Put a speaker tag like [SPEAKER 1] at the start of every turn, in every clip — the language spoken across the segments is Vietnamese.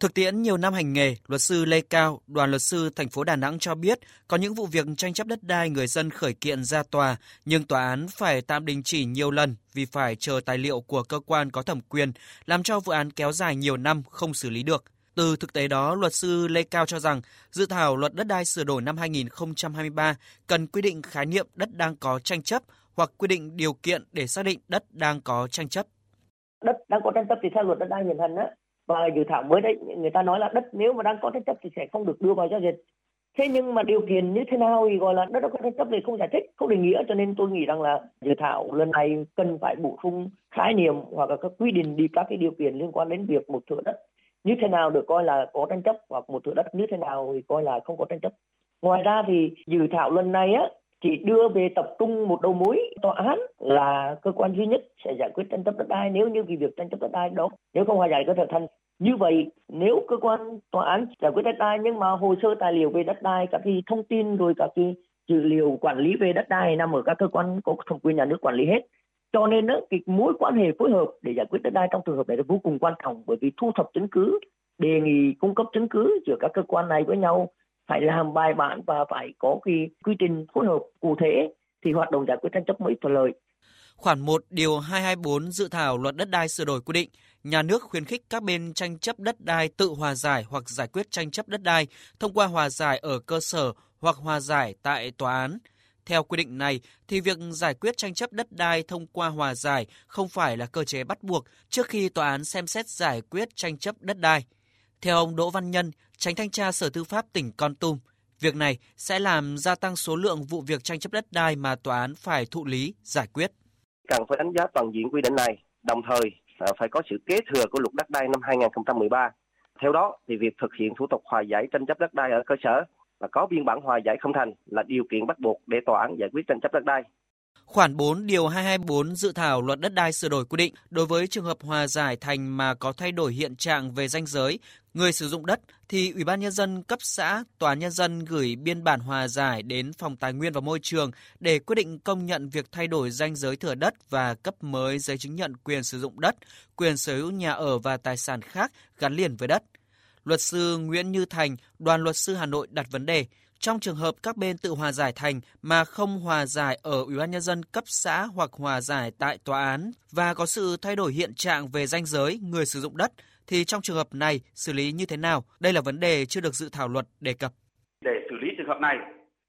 [SPEAKER 1] Thực tiễn nhiều năm hành nghề, luật sư Lê Cao, đoàn luật sư thành phố Đà Nẵng cho biết có những vụ việc tranh chấp đất đai người dân khởi kiện ra tòa, nhưng tòa án phải tạm đình chỉ nhiều lần vì phải chờ tài liệu của cơ quan có thẩm quyền, làm cho vụ án kéo dài nhiều năm không xử lý được. Từ thực tế đó, luật sư Lê Cao cho rằng dự thảo luật đất đai sửa đổi năm 2023 cần quy định khái niệm đất đang có tranh chấp hoặc quy định điều kiện để xác định đất đang có tranh chấp.
[SPEAKER 2] Đất đang có tranh chấp thì theo luật đất đai hiện hành á và dự thảo mới đấy, người ta nói là đất nếu mà đang có tranh chấp thì sẽ không được đưa vào giao dịch. Thế nhưng mà điều kiện như thế nào thì gọi là đất có tranh chấp thì không giải thích, không định nghĩa, cho nên tôi nghĩ rằng là dự thảo lần này cần phải bổ sung khái niệm hoặc là các quy định đi các cái điều kiện liên quan đến việc một thửa đất như thế nào được coi là có tranh chấp hoặc một thửa đất như thế nào thì coi là không có tranh chấp. Ngoài ra thì dự thảo lần này á chỉ đưa về tập trung một đầu mối tòa án là cơ quan duy nhất sẽ giải quyết tranh chấp đất đai. Nếu như cái việc tranh chấp đất đai đó nếu không hòa giải có thể thành. Như vậy nếu cơ quan tòa án giải quyết đất đai nhưng mà hồ sơ tài liệu về đất đai các cái thông tin rồi các cái dữ liệu quản lý về đất đai nằm ở các cơ quan có thẩm quyền nhà nước quản lý hết. Cho nên đó, cái mối quan hệ phối hợp để giải quyết đất đai trong trường hợp này là vô cùng quan trọng bởi vì thu thập chứng cứ đề nghị cung cấp chứng cứ giữa các cơ quan này với nhau phải làm bài bản và phải có cái quy trình phối hợp cụ thể thì hoạt động giải quyết tranh chấp mới thuận lợi.
[SPEAKER 1] Khoản 1 điều 224 dự thảo luật đất đai sửa đổi quy định, nhà nước khuyến khích các bên tranh chấp đất đai tự hòa giải hoặc giải quyết tranh chấp đất đai thông qua hòa giải ở cơ sở hoặc hòa giải tại tòa án. Theo quy định này thì việc giải quyết tranh chấp đất đai thông qua hòa giải không phải là cơ chế bắt buộc trước khi tòa án xem xét giải quyết tranh chấp đất đai. Theo ông Đỗ Văn Nhân, tránh thanh tra Sở Tư pháp tỉnh Con Tum, việc này sẽ làm gia tăng số lượng vụ việc tranh chấp đất đai mà tòa án phải thụ lý, giải quyết.
[SPEAKER 3] Cần phải đánh giá toàn diện quy định này, đồng thời à, phải có sự kế thừa của luật đất đai năm 2013. Theo đó, thì việc thực hiện thủ tục hòa giải tranh chấp đất đai ở cơ sở và có biên bản hòa giải không thành là điều kiện bắt buộc để tòa án giải quyết tranh chấp đất đai.
[SPEAKER 1] Khoản 4 điều 224 dự thảo luật đất đai sửa đổi quy định đối với trường hợp hòa giải thành mà có thay đổi hiện trạng về danh giới, người sử dụng đất thì Ủy ban nhân dân cấp xã, tòa nhân dân gửi biên bản hòa giải đến phòng tài nguyên và môi trường để quyết định công nhận việc thay đổi danh giới thửa đất và cấp mới giấy chứng nhận quyền sử dụng đất, quyền sở hữu nhà ở và tài sản khác gắn liền với đất. Luật sư Nguyễn Như Thành, đoàn luật sư Hà Nội đặt vấn đề trong trường hợp các bên tự hòa giải thành mà không hòa giải ở Ủy ban nhân dân cấp xã hoặc hòa giải tại tòa án và có sự thay đổi hiện trạng về danh giới người sử dụng đất thì trong trường hợp này xử lý như thế nào? Đây là vấn đề chưa được dự thảo luật đề cập.
[SPEAKER 4] Để xử lý trường hợp này,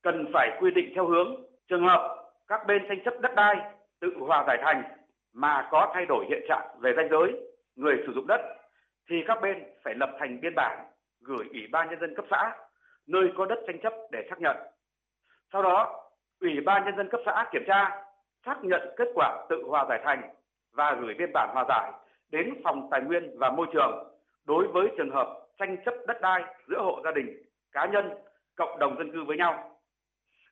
[SPEAKER 4] cần phải quy định theo hướng trường hợp các bên tranh chấp đất đai tự hòa giải thành mà có thay đổi hiện trạng về danh giới người sử dụng đất thì các bên phải lập thành biên bản gửi Ủy ban nhân dân cấp xã nơi có đất tranh chấp để xác nhận. Sau đó, Ủy ban nhân dân cấp xã kiểm tra, xác nhận kết quả tự hòa giải thành và gửi biên bản hòa giải đến phòng tài nguyên và môi trường đối với trường hợp tranh chấp đất đai giữa hộ gia đình, cá nhân, cộng đồng dân cư với nhau.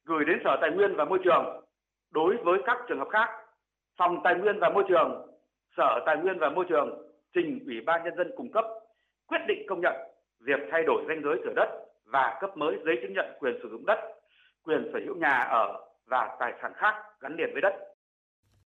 [SPEAKER 4] Gửi đến Sở Tài nguyên và Môi trường đối với các trường hợp khác, Phòng Tài nguyên và Môi trường, Sở Tài nguyên và Môi trường trình Ủy ban nhân dân cung cấp quyết định công nhận việc thay đổi danh giới thửa đất và cấp mới giấy chứng nhận quyền sử dụng đất, quyền sở hữu nhà ở và tài sản khác gắn liền với đất.